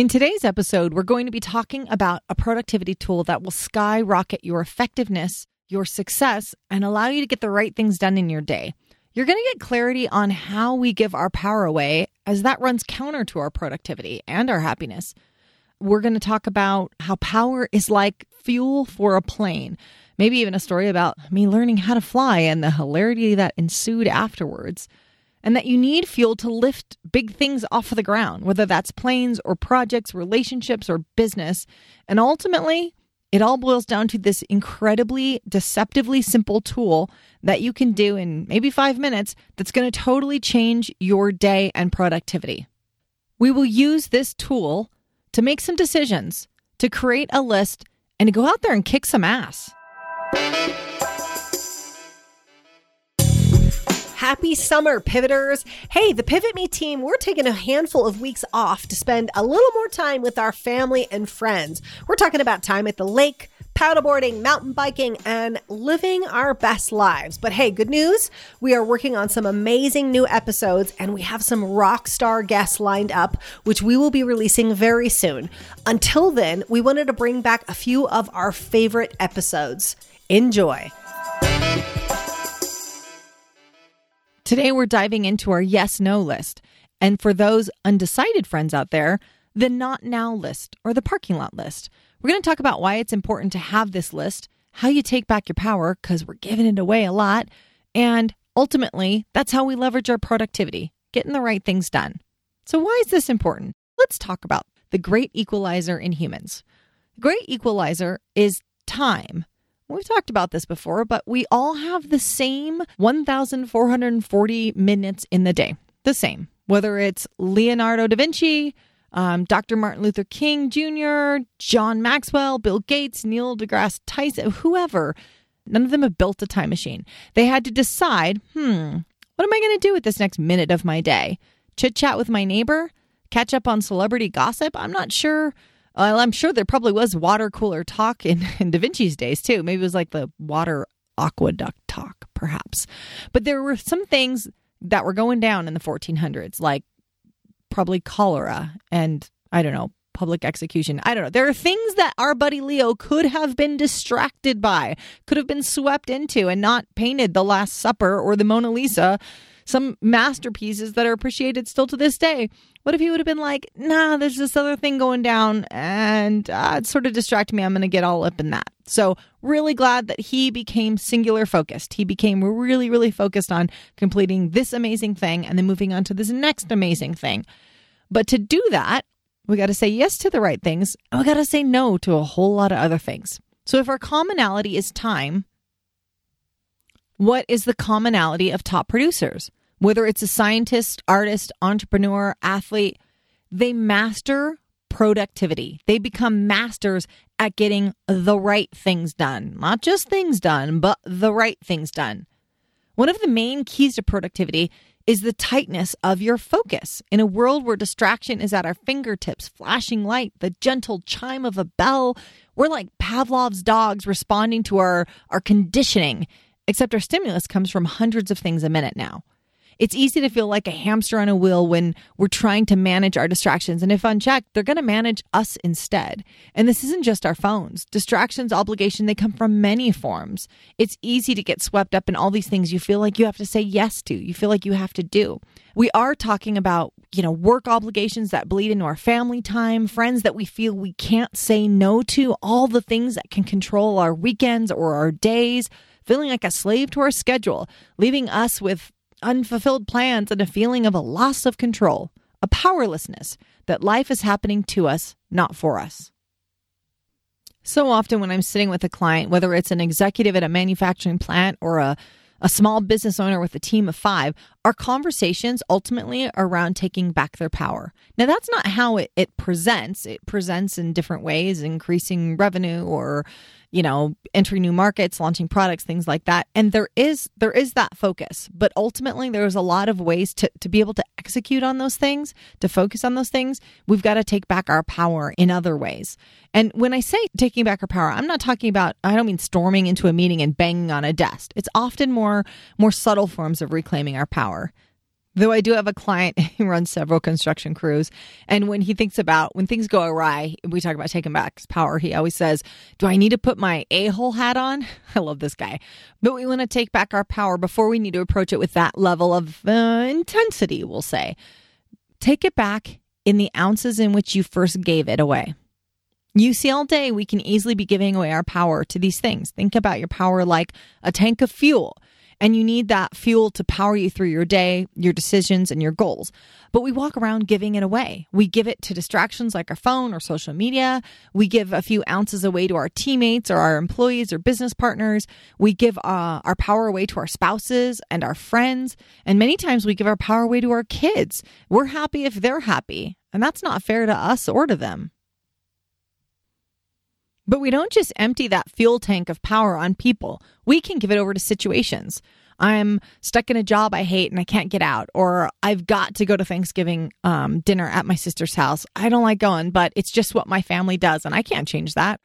In today's episode, we're going to be talking about a productivity tool that will skyrocket your effectiveness, your success, and allow you to get the right things done in your day. You're going to get clarity on how we give our power away, as that runs counter to our productivity and our happiness. We're going to talk about how power is like fuel for a plane, maybe even a story about me learning how to fly and the hilarity that ensued afterwards and that you need fuel to lift big things off of the ground, whether that's planes or projects, relationships, or business. And ultimately, it all boils down to this incredibly deceptively simple tool that you can do in maybe five minutes that's going to totally change your day and productivity. We will use this tool to make some decisions, to create a list, and to go out there and kick some ass. Happy summer, pivoters. Hey, the Pivot Me team, we're taking a handful of weeks off to spend a little more time with our family and friends. We're talking about time at the lake, paddleboarding, mountain biking, and living our best lives. But hey, good news we are working on some amazing new episodes and we have some rock star guests lined up, which we will be releasing very soon. Until then, we wanted to bring back a few of our favorite episodes. Enjoy. Today, we're diving into our yes no list. And for those undecided friends out there, the not now list or the parking lot list. We're going to talk about why it's important to have this list, how you take back your power, because we're giving it away a lot. And ultimately, that's how we leverage our productivity, getting the right things done. So, why is this important? Let's talk about the great equalizer in humans. The great equalizer is time. We've talked about this before, but we all have the same 1,440 minutes in the day. The same. Whether it's Leonardo da Vinci, um, Dr. Martin Luther King Jr., John Maxwell, Bill Gates, Neil deGrasse Tyson, whoever, none of them have built a time machine. They had to decide, hmm, what am I going to do with this next minute of my day? Chit chat with my neighbor? Catch up on celebrity gossip? I'm not sure well, I'm sure there probably was water cooler talk in, in Da Vinci's days too. Maybe it was like the water aqueduct talk, perhaps. But there were some things that were going down in the 1400s, like probably cholera and I don't know, public execution. I don't know. There are things that our buddy Leo could have been distracted by, could have been swept into, and not painted the Last Supper or the Mona Lisa some masterpieces that are appreciated still to this day. What if he would have been like, nah, there's this other thing going down and uh, it's sort of distracting me. I'm going to get all up in that. So, really glad that he became singular focused. He became really, really focused on completing this amazing thing and then moving on to this next amazing thing. But to do that, we got to say yes to the right things and we got to say no to a whole lot of other things. So, if our commonality is time, what is the commonality of top producers? Whether it's a scientist, artist, entrepreneur, athlete, they master productivity. They become masters at getting the right things done, not just things done, but the right things done. One of the main keys to productivity is the tightness of your focus. In a world where distraction is at our fingertips, flashing light, the gentle chime of a bell, we're like Pavlov's dogs responding to our, our conditioning, except our stimulus comes from hundreds of things a minute now. It's easy to feel like a hamster on a wheel when we're trying to manage our distractions. And if unchecked, they're going to manage us instead. And this isn't just our phones. Distractions, obligation, they come from many forms. It's easy to get swept up in all these things you feel like you have to say yes to, you feel like you have to do. We are talking about, you know, work obligations that bleed into our family time, friends that we feel we can't say no to, all the things that can control our weekends or our days feeling like a slave to our schedule, leaving us with unfulfilled plans, and a feeling of a loss of control, a powerlessness that life is happening to us, not for us. So often, when I'm sitting with a client, whether it's an executive at a manufacturing plant or a, a small business owner with a team of five, our conversations ultimately are around taking back their power. Now, that's not how it, it presents. It presents in different ways, increasing revenue or you know entering new markets launching products things like that. And there is there is that focus but ultimately there's a lot of ways to, to be able to execute on those things to focus on those things. We've got to take back our power in other ways. And when i say taking back our power i'm not talking about i don't mean storming into a meeting and banging on a desk. It's often more more subtle forms of reclaiming our power Though I do have a client who runs several construction crews. And when he thinks about when things go awry, we talk about taking back power, he always says, Do I need to put my a hole hat on? I love this guy. But we want to take back our power before we need to approach it with that level of uh, intensity, we'll say. Take it back in the ounces in which you first gave it away. You see, all day we can easily be giving away our power to these things. Think about your power like a tank of fuel and you need that fuel to power you through your day, your decisions, and your goals. But we walk around giving it away. We give it to distractions like our phone or social media. We give a few ounces away to our teammates or our employees or business partners. We give uh, our power away to our spouses and our friends. And many times we give our power away to our kids. We're happy if they're happy. And that's not fair to us or to them. But we don't just empty that fuel tank of power on people. We can give it over to situations. I'm stuck in a job I hate and I can't get out, or I've got to go to Thanksgiving um, dinner at my sister's house. I don't like going, but it's just what my family does, and I can't change that.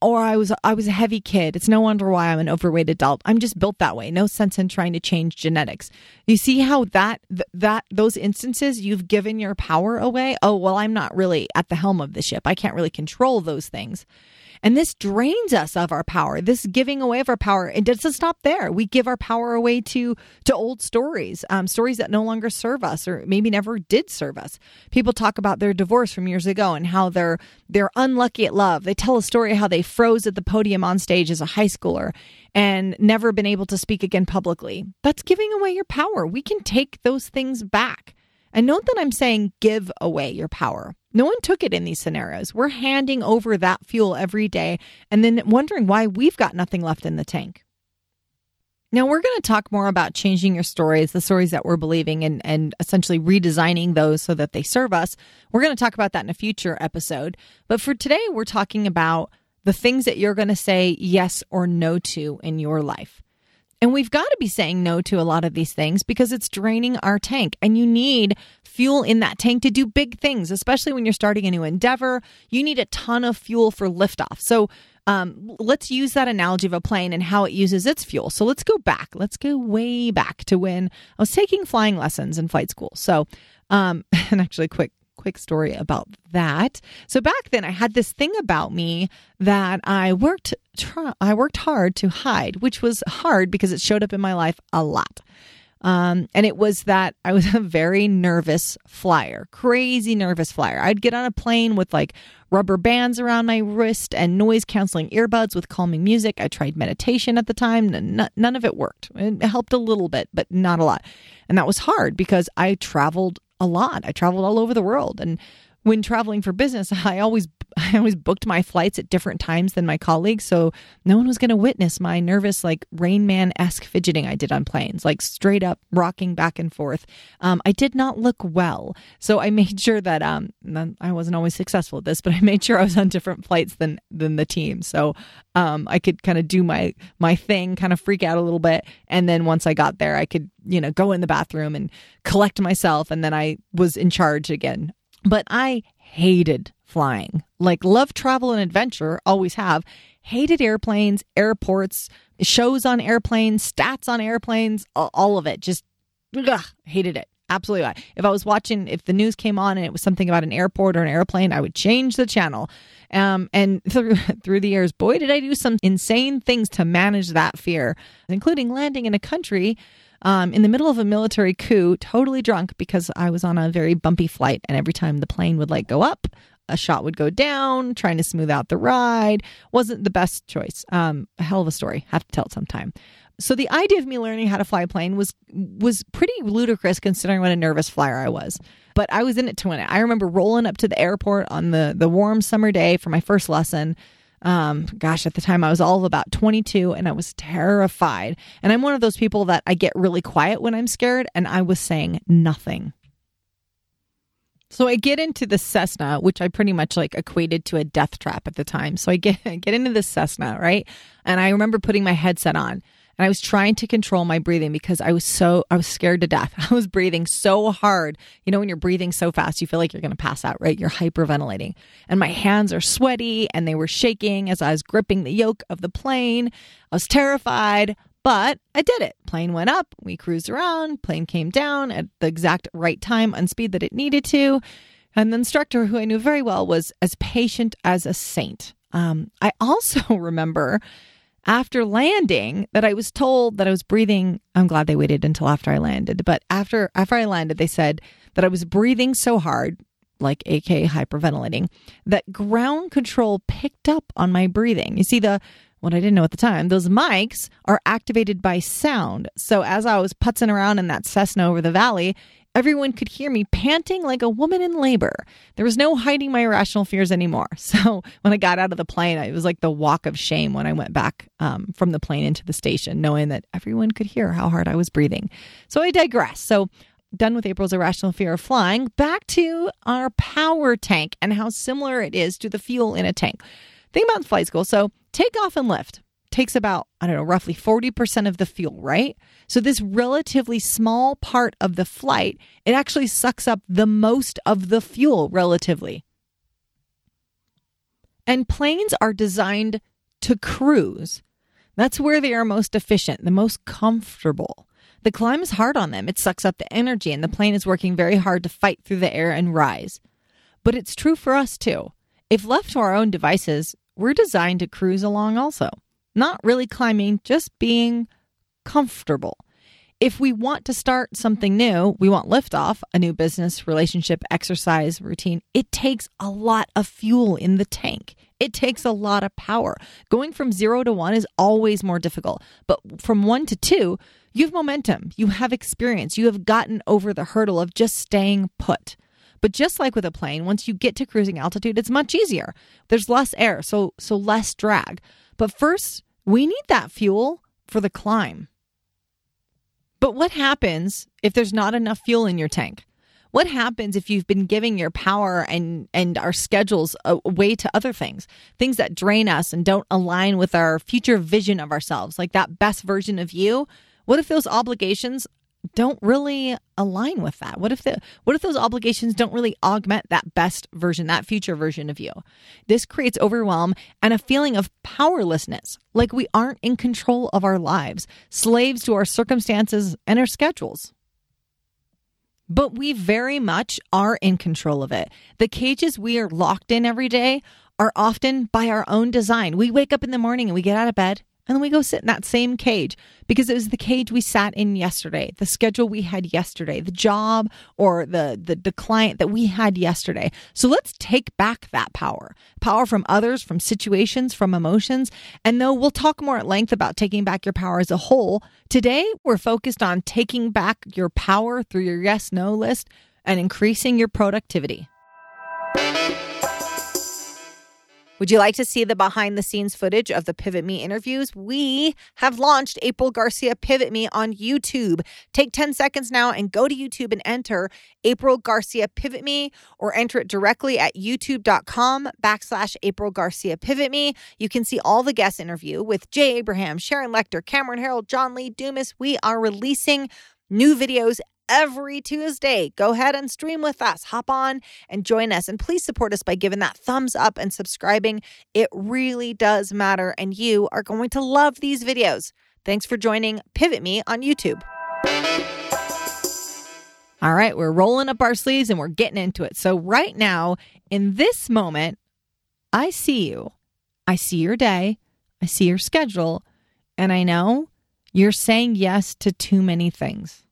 Or I was I was a heavy kid. It's no wonder why I'm an overweight adult. I'm just built that way. No sense in trying to change genetics. You see how that that those instances you've given your power away. Oh well, I'm not really at the helm of the ship. I can't really control those things. And this drains us of our power. This giving away of our power, it doesn't stop there. We give our power away to to old stories, um, stories that no longer serve us or maybe never did serve us. People talk about their divorce from years ago and how they're they're unlucky at love. They tell a story how they froze at the podium on stage as a high schooler and never been able to speak again publicly. That's giving away your power. We can take those things back. And note that I'm saying give away your power. No one took it in these scenarios. We're handing over that fuel every day and then wondering why we've got nothing left in the tank. Now, we're going to talk more about changing your stories, the stories that we're believing, and, and essentially redesigning those so that they serve us. We're going to talk about that in a future episode. But for today, we're talking about the things that you're going to say yes or no to in your life. And we've got to be saying no to a lot of these things because it's draining our tank. And you need fuel in that tank to do big things, especially when you're starting a new endeavor. You need a ton of fuel for liftoff. So um, let's use that analogy of a plane and how it uses its fuel. So let's go back. Let's go way back to when I was taking flying lessons in flight school. So, um, and actually, quick quick story about that. So back then I had this thing about me that I worked try, I worked hard to hide, which was hard because it showed up in my life a lot. Um, and it was that I was a very nervous flyer, crazy nervous flyer. I'd get on a plane with like rubber bands around my wrist and noise canceling earbuds with calming music. I tried meditation at the time, and none of it worked. It helped a little bit, but not a lot. And that was hard because I traveled a lot. I traveled all over the world. And when traveling for business, I always I always booked my flights at different times than my colleagues, so no one was going to witness my nervous, like Rain Man esque fidgeting I did on planes, like straight up rocking back and forth. Um, I did not look well, so I made sure that um, I wasn't always successful at this, but I made sure I was on different flights than than the team, so um, I could kind of do my my thing, kind of freak out a little bit, and then once I got there, I could you know go in the bathroom and collect myself, and then I was in charge again but I hated flying. Like, love travel and adventure, always have. Hated airplanes, airports, shows on airplanes, stats on airplanes, all of it. Just ugh, hated it. Absolutely. If I was watching, if the news came on and it was something about an airport or an airplane, I would change the channel. Um, and through, through the years, boy, did I do some insane things to manage that fear, including landing in a country um, in the middle of a military coup, totally drunk because I was on a very bumpy flight. And every time the plane would like go up, a shot would go down, trying to smooth out the ride. Wasn't the best choice. Um, a hell of a story. Have to tell it sometime. So the idea of me learning how to fly a plane was was pretty ludicrous considering what a nervous flyer I was. But I was in it to win it. I remember rolling up to the airport on the the warm summer day for my first lesson um, gosh, at the time I was all about 22 and I was terrified. And I'm one of those people that I get really quiet when I'm scared, and I was saying nothing. So I get into the Cessna, which I pretty much like equated to a death trap at the time. So I get get into the Cessna, right? And I remember putting my headset on and I was trying to control my breathing because I was so I was scared to death. I was breathing so hard. You know when you're breathing so fast you feel like you're going to pass out, right? You're hyperventilating. And my hands are sweaty and they were shaking as I was gripping the yoke of the plane. I was terrified, but I did it. Plane went up, we cruised around, plane came down at the exact right time on speed that it needed to. And the instructor, who I knew very well, was as patient as a saint. Um, I also remember after landing that I was told that I was breathing. I'm glad they waited until after I landed, but after after I landed, they said that I was breathing so hard, like AK hyperventilating, that ground control picked up on my breathing. You see the what I didn't know at the time, those mics are activated by sound. So as I was putzing around in that Cessna over the valley, everyone could hear me panting like a woman in labor. There was no hiding my irrational fears anymore. So when I got out of the plane, it was like the walk of shame when I went back um, from the plane into the station, knowing that everyone could hear how hard I was breathing. So I digress. So done with April's irrational fear of flying, back to our power tank and how similar it is to the fuel in a tank. Think about flight school. So takeoff and lift takes about, I don't know, roughly 40% of the fuel, right? So this relatively small part of the flight, it actually sucks up the most of the fuel relatively. And planes are designed to cruise. That's where they are most efficient, the most comfortable. The climb is hard on them. It sucks up the energy, and the plane is working very hard to fight through the air and rise. But it's true for us too. If left to our own devices, we're designed to cruise along also. Not really climbing, just being comfortable. If we want to start something new, we want liftoff, a new business, relationship, exercise, routine, it takes a lot of fuel in the tank. It takes a lot of power. Going from zero to one is always more difficult. But from one to two, you have momentum, you have experience, you have gotten over the hurdle of just staying put. But just like with a plane, once you get to cruising altitude, it's much easier. There's less air, so so less drag. But first, we need that fuel for the climb. But what happens if there's not enough fuel in your tank? What happens if you've been giving your power and and our schedules away to other things, things that drain us and don't align with our future vision of ourselves, like that best version of you? What if those obligations don't really align with that? What if the what if those obligations don't really augment that best version, that future version of you? This creates overwhelm and a feeling of powerlessness, like we aren't in control of our lives, slaves to our circumstances and our schedules. But we very much are in control of it. The cages we are locked in every day are often by our own design. We wake up in the morning and we get out of bed and then we go sit in that same cage because it was the cage we sat in yesterday, the schedule we had yesterday, the job or the, the, the client that we had yesterday. So let's take back that power, power from others, from situations, from emotions. And though we'll talk more at length about taking back your power as a whole, today we're focused on taking back your power through your yes no list and increasing your productivity. Would you like to see the behind the scenes footage of the Pivot Me interviews? We have launched April Garcia Pivot Me on YouTube. Take 10 seconds now and go to YouTube and enter April Garcia Pivot Me or enter it directly at youtube.com backslash April Garcia Pivot Me. You can see all the guest interview with Jay Abraham, Sharon Lechter, Cameron Herold, John Lee Dumas. We are releasing new videos every Tuesday. Go ahead and stream with us. Hop on and join us. And please support us by giving that thumbs up and subscribing. It really does matter. And you are going to love these videos. Thanks for joining Pivot Me on YouTube. All right, we're rolling up our sleeves and we're getting into it. So, right now, in this moment, I see you. I see your day. I see your schedule. And I know you're saying yes to too many things.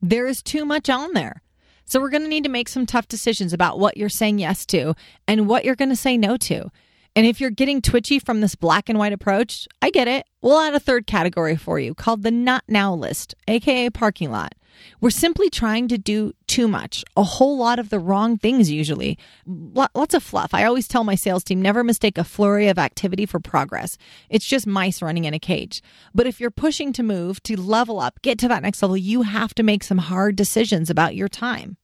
There is too much on there. So we're going to need to make some tough decisions about what you're saying yes to and what you're going to say no to. And if you're getting twitchy from this black and white approach, I get it. We'll add a third category for you called the not now list, aka parking lot. We're simply trying to do too much, a whole lot of the wrong things usually. Lots of fluff. I always tell my sales team never mistake a flurry of activity for progress. It's just mice running in a cage. But if you're pushing to move, to level up, get to that next level, you have to make some hard decisions about your time.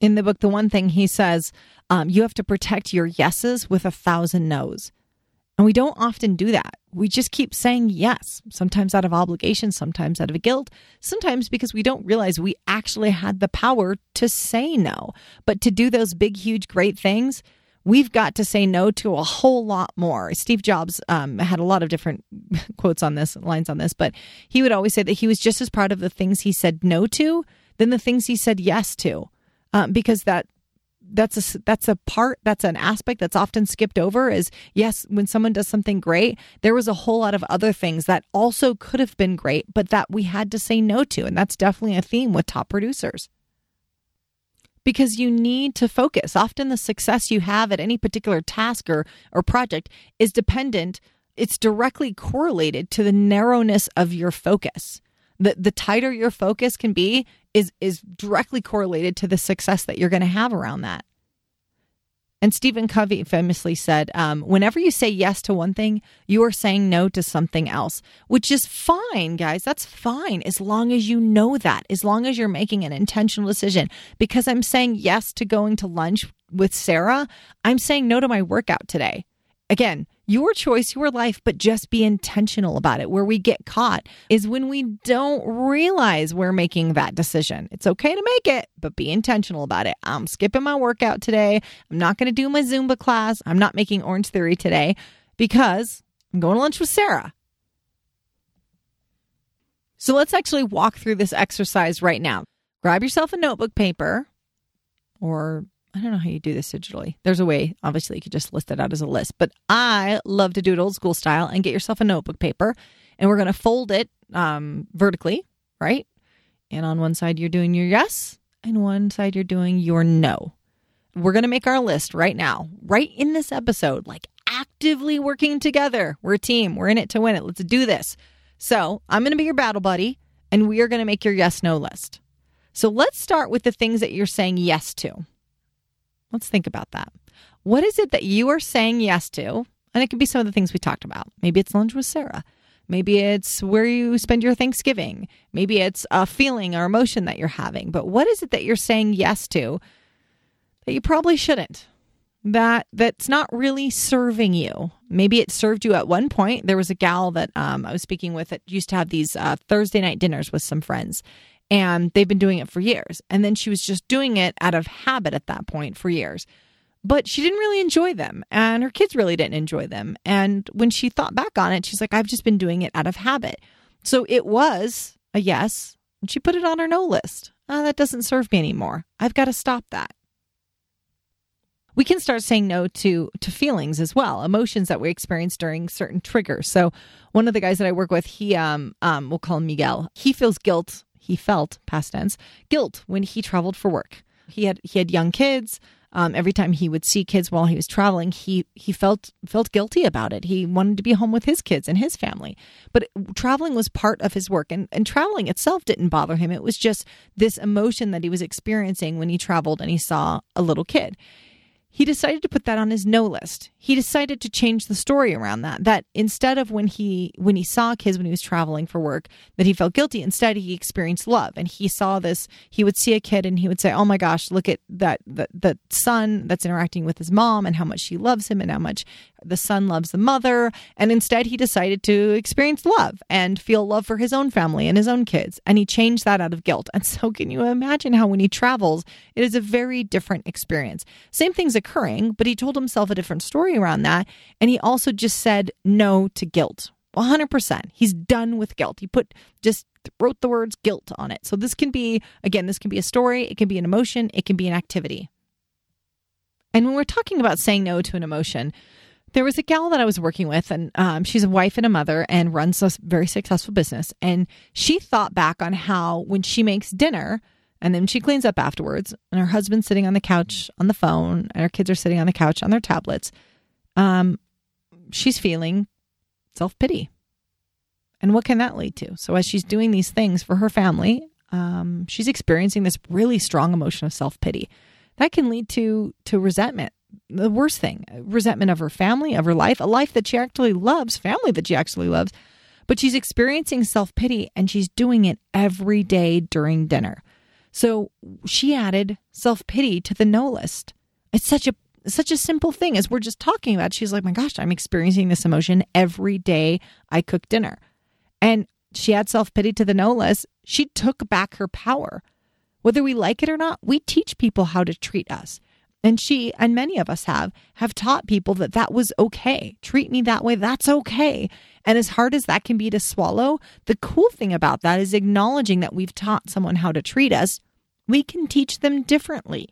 In the book, the one thing he says, um, you have to protect your yeses with a thousand no's. And we don't often do that. We just keep saying yes, sometimes out of obligation, sometimes out of guilt, sometimes because we don't realize we actually had the power to say no. But to do those big, huge, great things, we've got to say no to a whole lot more. Steve Jobs um, had a lot of different quotes on this, lines on this, but he would always say that he was just as proud of the things he said no to than the things he said yes to, um, because that that's a that's a part that's an aspect that's often skipped over is yes when someone does something great there was a whole lot of other things that also could have been great but that we had to say no to and that's definitely a theme with top producers because you need to focus. Often the success you have at any particular task or, or project is dependent, it's directly correlated to the narrowness of your focus. The, the tighter your focus can be is is directly correlated to the success that you're going to have around that. And Stephen Covey famously said, um, whenever you say yes to one thing, you are saying no to something else, which is fine, guys. That's fine as long as you know that, as long as you're making an intentional decision. Because I'm saying yes to going to lunch with Sarah, I'm saying no to my workout today. Again, your choice, your life, but just be intentional about it. Where we get caught is when we don't realize we're making that decision. It's okay to make it, but be intentional about it. I'm skipping my workout today. I'm not going to do my Zumba class. I'm not making Orange Theory today because I'm going to lunch with Sarah. So let's actually walk through this exercise right now. Grab yourself a notebook paper or I don't know how you do this digitally. There's a way, obviously, you could just list it out as a list, but I love to do it old school style and get yourself a notebook paper and we're going to fold it um, vertically, right? And on one side, you're doing your yes, and one side, you're doing your no. We're going to make our list right now, right in this episode, like actively working together. We're a team, we're in it to win it. Let's do this. So I'm going to be your battle buddy, and we are going to make your yes no list. So let's start with the things that you're saying yes to. Let's think about that. What is it that you are saying yes to? And it could be some of the things we talked about. Maybe it's lunch with Sarah. Maybe it's where you spend your Thanksgiving. Maybe it's a feeling or emotion that you're having. But what is it that you're saying yes to that you probably shouldn't? That that's not really serving you. Maybe it served you at one point. There was a gal that um, I was speaking with that used to have these uh, Thursday night dinners with some friends, and they've been doing it for years. And then she was just doing it out of habit at that point for years. But she didn't really enjoy them, and her kids really didn't enjoy them. And when she thought back on it, she's like, I've just been doing it out of habit. So it was a yes, and she put it on her no list. Oh, that doesn't serve me anymore. I've got to stop that we can start saying no to to feelings as well emotions that we experience during certain triggers so one of the guys that i work with he um um we'll call him miguel he feels guilt he felt past tense guilt when he traveled for work. He had he had young kids. Um, every time he would see kids while he was traveling, he he felt felt guilty about it. He wanted to be home with his kids and his family, but traveling was part of his work, and and traveling itself didn't bother him. It was just this emotion that he was experiencing when he traveled and he saw a little kid he decided to put that on his no list. He decided to change the story around that. That instead of when he when he saw kids when he was traveling for work, that he felt guilty. Instead, he experienced love, and he saw this. He would see a kid, and he would say, "Oh my gosh, look at that that that son that's interacting with his mom, and how much she loves him, and how much the son loves the mother, and instead he decided to experience love and feel love for his own family and his own kids. And he changed that out of guilt. And so, can you imagine how when he travels, it is a very different experience? Same thing's occurring, but he told himself a different story around that. And he also just said no to guilt. 100%. He's done with guilt. He put just wrote the words guilt on it. So this can be, again, this can be a story, it can be an emotion, it can be an activity. And when we're talking about saying no to an emotion, there was a gal that I was working with, and um, she's a wife and a mother and runs a very successful business. And she thought back on how when she makes dinner and then she cleans up afterwards, and her husband's sitting on the couch on the phone, and her kids are sitting on the couch on their tablets, um, she's feeling self pity. And what can that lead to? So, as she's doing these things for her family, um, she's experiencing this really strong emotion of self pity. That can lead to to resentment the worst thing resentment of her family, of her life, a life that she actually loves, family that she actually loves. But she's experiencing self pity and she's doing it every day during dinner. So she added self pity to the no list. It's such a such a simple thing as we're just talking about. She's like, my gosh, I'm experiencing this emotion every day I cook dinner. And she had self pity to the no list. She took back her power. Whether we like it or not, we teach people how to treat us. And she and many of us have have taught people that that was okay. Treat me that way. That's okay. And as hard as that can be to swallow, the cool thing about that is acknowledging that we've taught someone how to treat us. We can teach them differently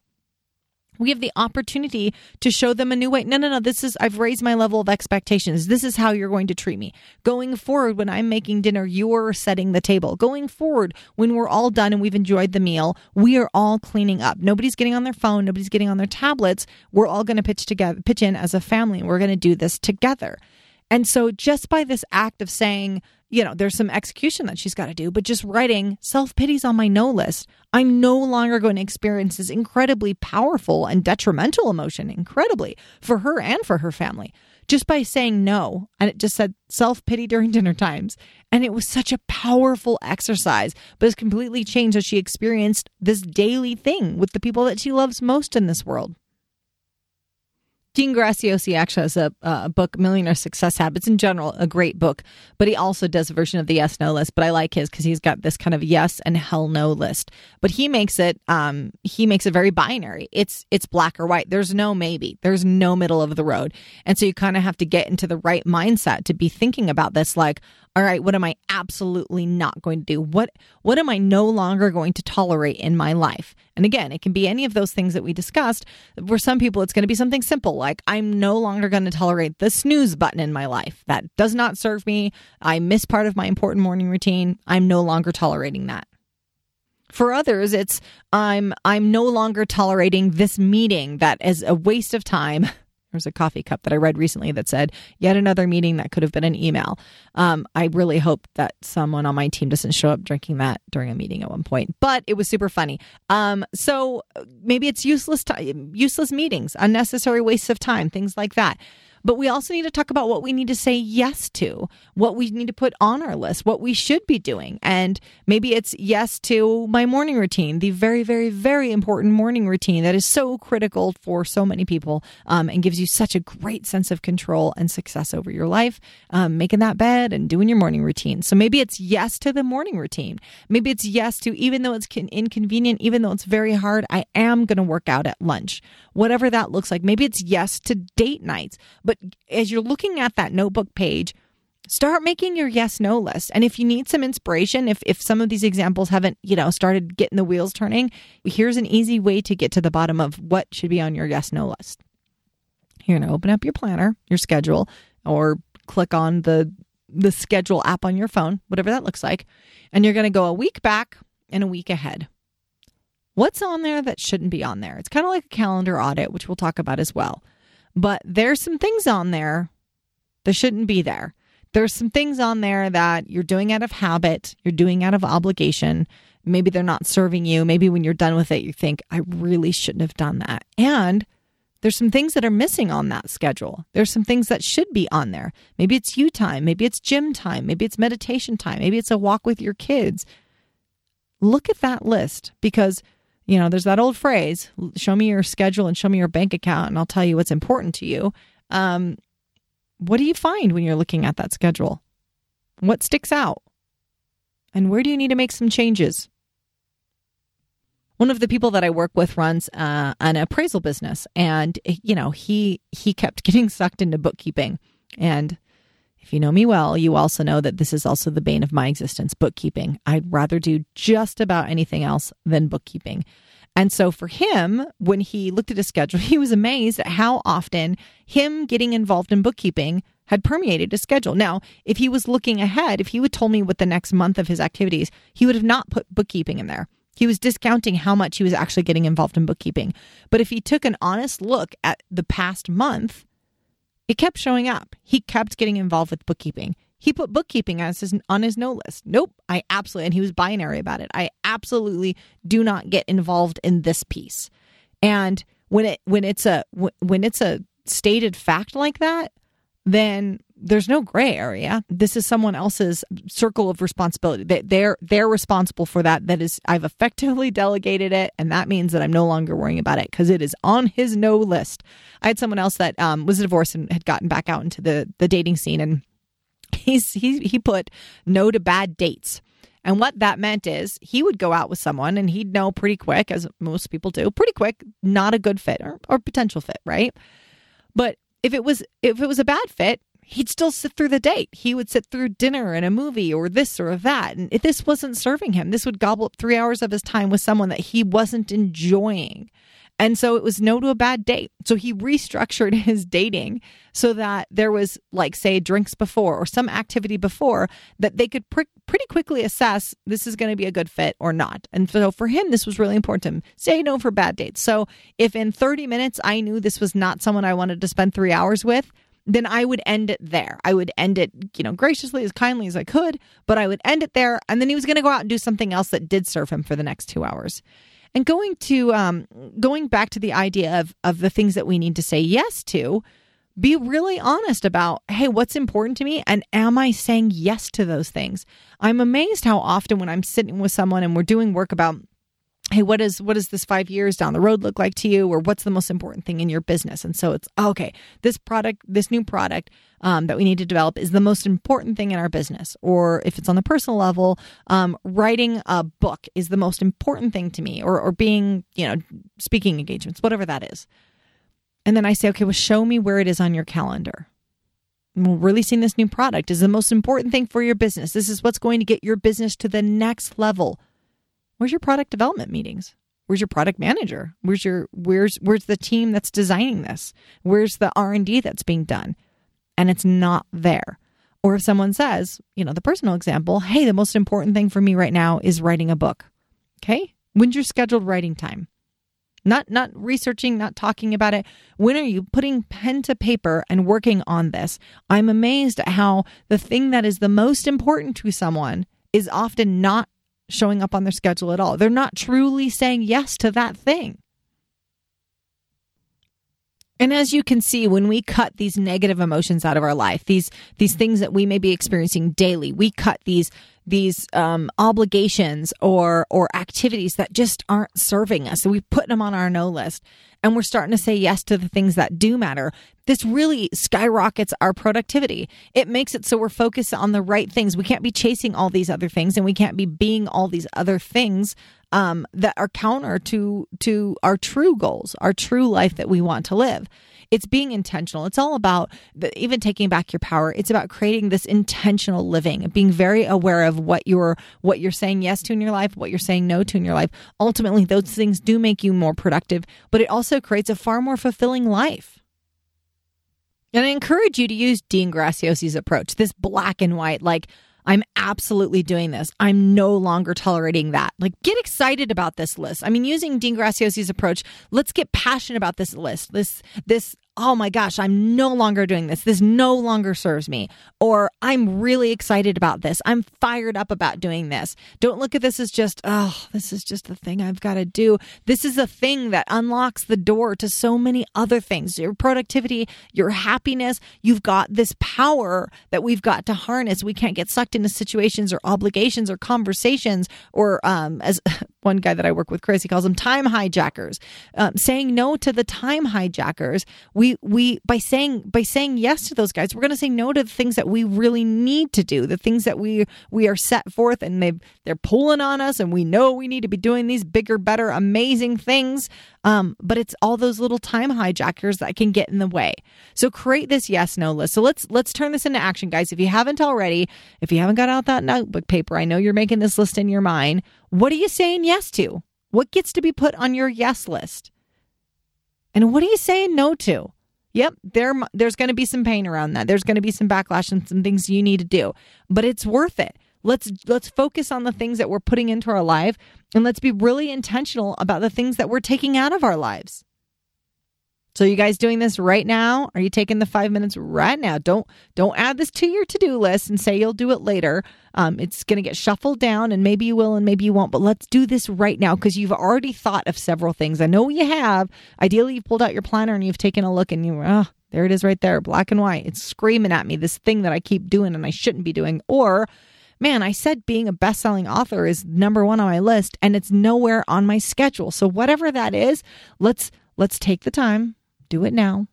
we have the opportunity to show them a new way. No, no, no. This is, I've raised my level of expectations. This is how you're going to treat me. Going forward, when I'm making dinner, you're setting the table. Going forward, when we're all done and we've enjoyed the meal, we are all cleaning up. Nobody's getting on their phone. Nobody's getting on their tablets. We're all going to pitch together, pitch in as a family. And we're going to do this together. And so just by this act of saying, you know, there's some execution that she's got to do, but just writing self pity's on my no list. I'm no longer going to experience this incredibly powerful and detrimental emotion, incredibly for her and for her family, just by saying no. And it just said self pity during dinner times. And it was such a powerful exercise, but it's completely changed as she experienced this daily thing with the people that she loves most in this world. Dean Graziosi actually has a, a, book, Millionaire Success Habits, in general, a great book, but he also does a version of the yes no list. But I like his because he's got this kind of yes and hell no list. But he makes it um, he makes it very binary. It's it's black or white. There's no maybe. There's no middle of the road. And so you kind of have to get into the right mindset to be thinking about this. Like, all right, what am I absolutely not going to do? What what am I no longer going to tolerate in my life? And again, it can be any of those things that we discussed. For some people, it's going to be something simple like I'm no longer going to tolerate the snooze button in my life. That does not serve me. I miss part of my important morning routine. I'm no longer tolerating that. For others, it's I'm I'm no longer tolerating this meeting that is a waste of time There's a coffee cup that I read recently that said, yet another meeting that could have been an email. Um, I really hope that someone on my team doesn't show up drinking that during a meeting at one point, but it was super funny. Um, so maybe it's useless, t- useless meetings, unnecessary wastes of time, things like that. But we also need to talk about what we need to say yes to, what we need to put on our list, what we should be doing. And maybe it's yes to my morning routine, the very, very, very important morning routine that is so critical for so many people um, and gives you such a great sense of control and success over your life, um, making that bed and doing your morning routine. So maybe it's yes to the morning routine. Maybe it's yes to, even though it's inconvenient, even though it's very hard, I am going to work out at lunch, whatever that looks like. Maybe it's yes to date nights. As you're looking at that notebook page, start making your yes no list. And if you need some inspiration, if if some of these examples haven't, you know, started getting the wheels turning, here's an easy way to get to the bottom of what should be on your yes no list. You're going to open up your planner, your schedule, or click on the the schedule app on your phone, whatever that looks like, and you're going to go a week back and a week ahead. What's on there that shouldn't be on there? It's kind of like a calendar audit, which we'll talk about as well. But there's some things on there that shouldn't be there. There's some things on there that you're doing out of habit, you're doing out of obligation. Maybe they're not serving you. Maybe when you're done with it, you think, I really shouldn't have done that. And there's some things that are missing on that schedule. There's some things that should be on there. Maybe it's you time. Maybe it's gym time. Maybe it's meditation time. Maybe it's a walk with your kids. Look at that list because you know, there's that old phrase show me your schedule and show me your bank account, and I'll tell you what's important to you. Um, what do you find when you're looking at that schedule? What sticks out? And where do you need to make some changes? One of the people that I work with runs uh, an appraisal business, and you know he he kept getting sucked into bookkeeping. And if you know me well, you also know that this is also the bane of my existence bookkeeping. I'd rather do just about anything else than bookkeeping. And so for him, when he looked at his schedule, he was amazed at how often him getting involved in bookkeeping had permeated his schedule. Now, if he was looking ahead, if he would told me what the next month of his activities, he would have not put bookkeeping in there. He was discounting how much he was actually getting involved in bookkeeping. But if he took an honest look at the past month, it kept showing up. He kept getting involved with bookkeeping. He put bookkeeping as his, on his no list. Nope, I absolutely, and he was binary about it. I absolutely do not get involved in this piece. And when it when it's a when it's a stated fact like that, then there's no gray area. This is someone else's circle of responsibility. They, they're they're responsible for that. That is, I've effectively delegated it, and that means that I'm no longer worrying about it because it is on his no list. I had someone else that um, was divorced and had gotten back out into the the dating scene, and he's he he put no to bad dates. And what that meant is he would go out with someone and he'd know pretty quick, as most people do, pretty quick, not a good fit or, or potential fit, right? But if it was if it was a bad fit, he'd still sit through the date. He would sit through dinner and a movie or this or that. And if this wasn't serving him, this would gobble up three hours of his time with someone that he wasn't enjoying. And so it was no to a bad date. So he restructured his dating so that there was, like, say, drinks before or some activity before that they could pr- pretty quickly assess this is going to be a good fit or not. And so for him, this was really important. to Say no for bad dates. So if in 30 minutes I knew this was not someone I wanted to spend three hours with, then I would end it there. I would end it, you know, graciously as kindly as I could, but I would end it there. And then he was going to go out and do something else that did serve him for the next two hours. And going to um, going back to the idea of of the things that we need to say yes to, be really honest about, hey, what's important to me? And am I saying yes to those things? I'm amazed how often when I'm sitting with someone and we're doing work about hey what is what does this five years down the road look like to you? Or what's the most important thing in your business? And so it's okay this product this new product um, that we need to develop is the most important thing in our business. Or if it's on the personal level um, writing a book is the most important thing to me. Or, or being you know speaking engagements whatever that is. And then i say okay well show me where it is on your calendar. Releasing this new product is the most important thing for your business. This is what's going to get your business to the next level Where's your product development meetings? Where's your product manager? Where's your where's where's the team that's designing this? Where's the R&D that's being done? And it's not there. Or if someone says, you know, the personal example, hey, the most important thing for me right now is writing a book. Okay? When's your scheduled writing time? Not not researching, not talking about it. When are you putting pen to paper and working on this? I'm amazed at how the thing that is the most important to someone is often not showing up on their schedule at all. They're not truly saying yes to that thing. And as you can see, when we cut these negative emotions out of our life, these these things that we may be experiencing daily, we cut these these um, obligations or or activities that just aren't serving us. So we put them on our no list, and we're starting to say yes to the things that do matter. This really skyrockets our productivity. It makes it so we're focused on the right things. We can't be chasing all these other things, and we can't be being all these other things um, that are counter to to our true goals, our true life that we want to live. It's being intentional. It's all about the, even taking back your power. It's about creating this intentional living, being very aware of what you're what you're saying yes to in your life, what you're saying no to in your life. Ultimately, those things do make you more productive, but it also creates a far more fulfilling life. And I encourage you to use Dean Graziosi's approach, this black and white, like I'm absolutely doing this. I'm no longer tolerating that. Like, get excited about this list. I mean, using Dean Graziosi's approach, let's get passionate about this list. This, this oh my gosh, I'm no longer doing this. This no longer serves me. Or I'm really excited about this. I'm fired up about doing this. Don't look at this as just, oh, this is just the thing I've got to do. This is a thing that unlocks the door to so many other things your productivity, your happiness. You've got this power that we've got to harness. We can't get sucked into situations or obligations or conversations or, um, as one guy that I work with, Chris, he calls them time hijackers. Um, saying no to the time hijackers. We we by saying by saying yes to those guys, we're going to say no to the things that we really need to do, the things that we we are set forth, and they they're pulling on us, and we know we need to be doing these bigger, better, amazing things. Um, but it's all those little time hijackers that can get in the way. So create this yes no list. So let's let's turn this into action, guys. If you haven't already, if you haven't got out that notebook paper, I know you're making this list in your mind. What are you saying yes to? What gets to be put on your yes list? And what are you saying no to? Yep, there there's going to be some pain around that. There's going to be some backlash and some things you need to do, but it's worth it. Let's let's focus on the things that we're putting into our life and let's be really intentional about the things that we're taking out of our lives. So you guys doing this right now? Are you taking the five minutes right now? Don't don't add this to your to do list and say you'll do it later. Um, it's going to get shuffled down, and maybe you will, and maybe you won't. But let's do this right now because you've already thought of several things. I know you have. Ideally, you've pulled out your planner and you've taken a look, and you oh, there it is right there, black and white. It's screaming at me this thing that I keep doing and I shouldn't be doing, or man, I said being a best selling author is number one on my list and it's nowhere on my schedule. So whatever that is, let's let's take the time do it now.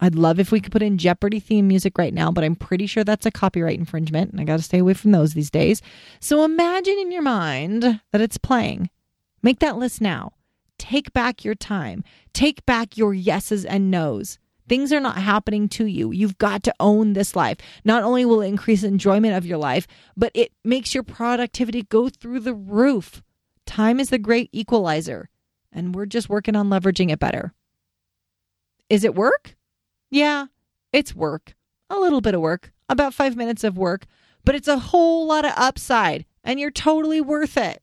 I'd love if we could put in Jeopardy theme music right now, but I'm pretty sure that's a copyright infringement, and I got to stay away from those these days. So imagine in your mind that it's playing. Make that list now. Take back your time. Take back your yeses and nos. Things are not happening to you. You've got to own this life. Not only will it increase enjoyment of your life, but it makes your productivity go through the roof. Time is the great equalizer, and we're just working on leveraging it better. Is it work? Yeah, it's work. A little bit of work, about five minutes of work, but it's a whole lot of upside, and you're totally worth it.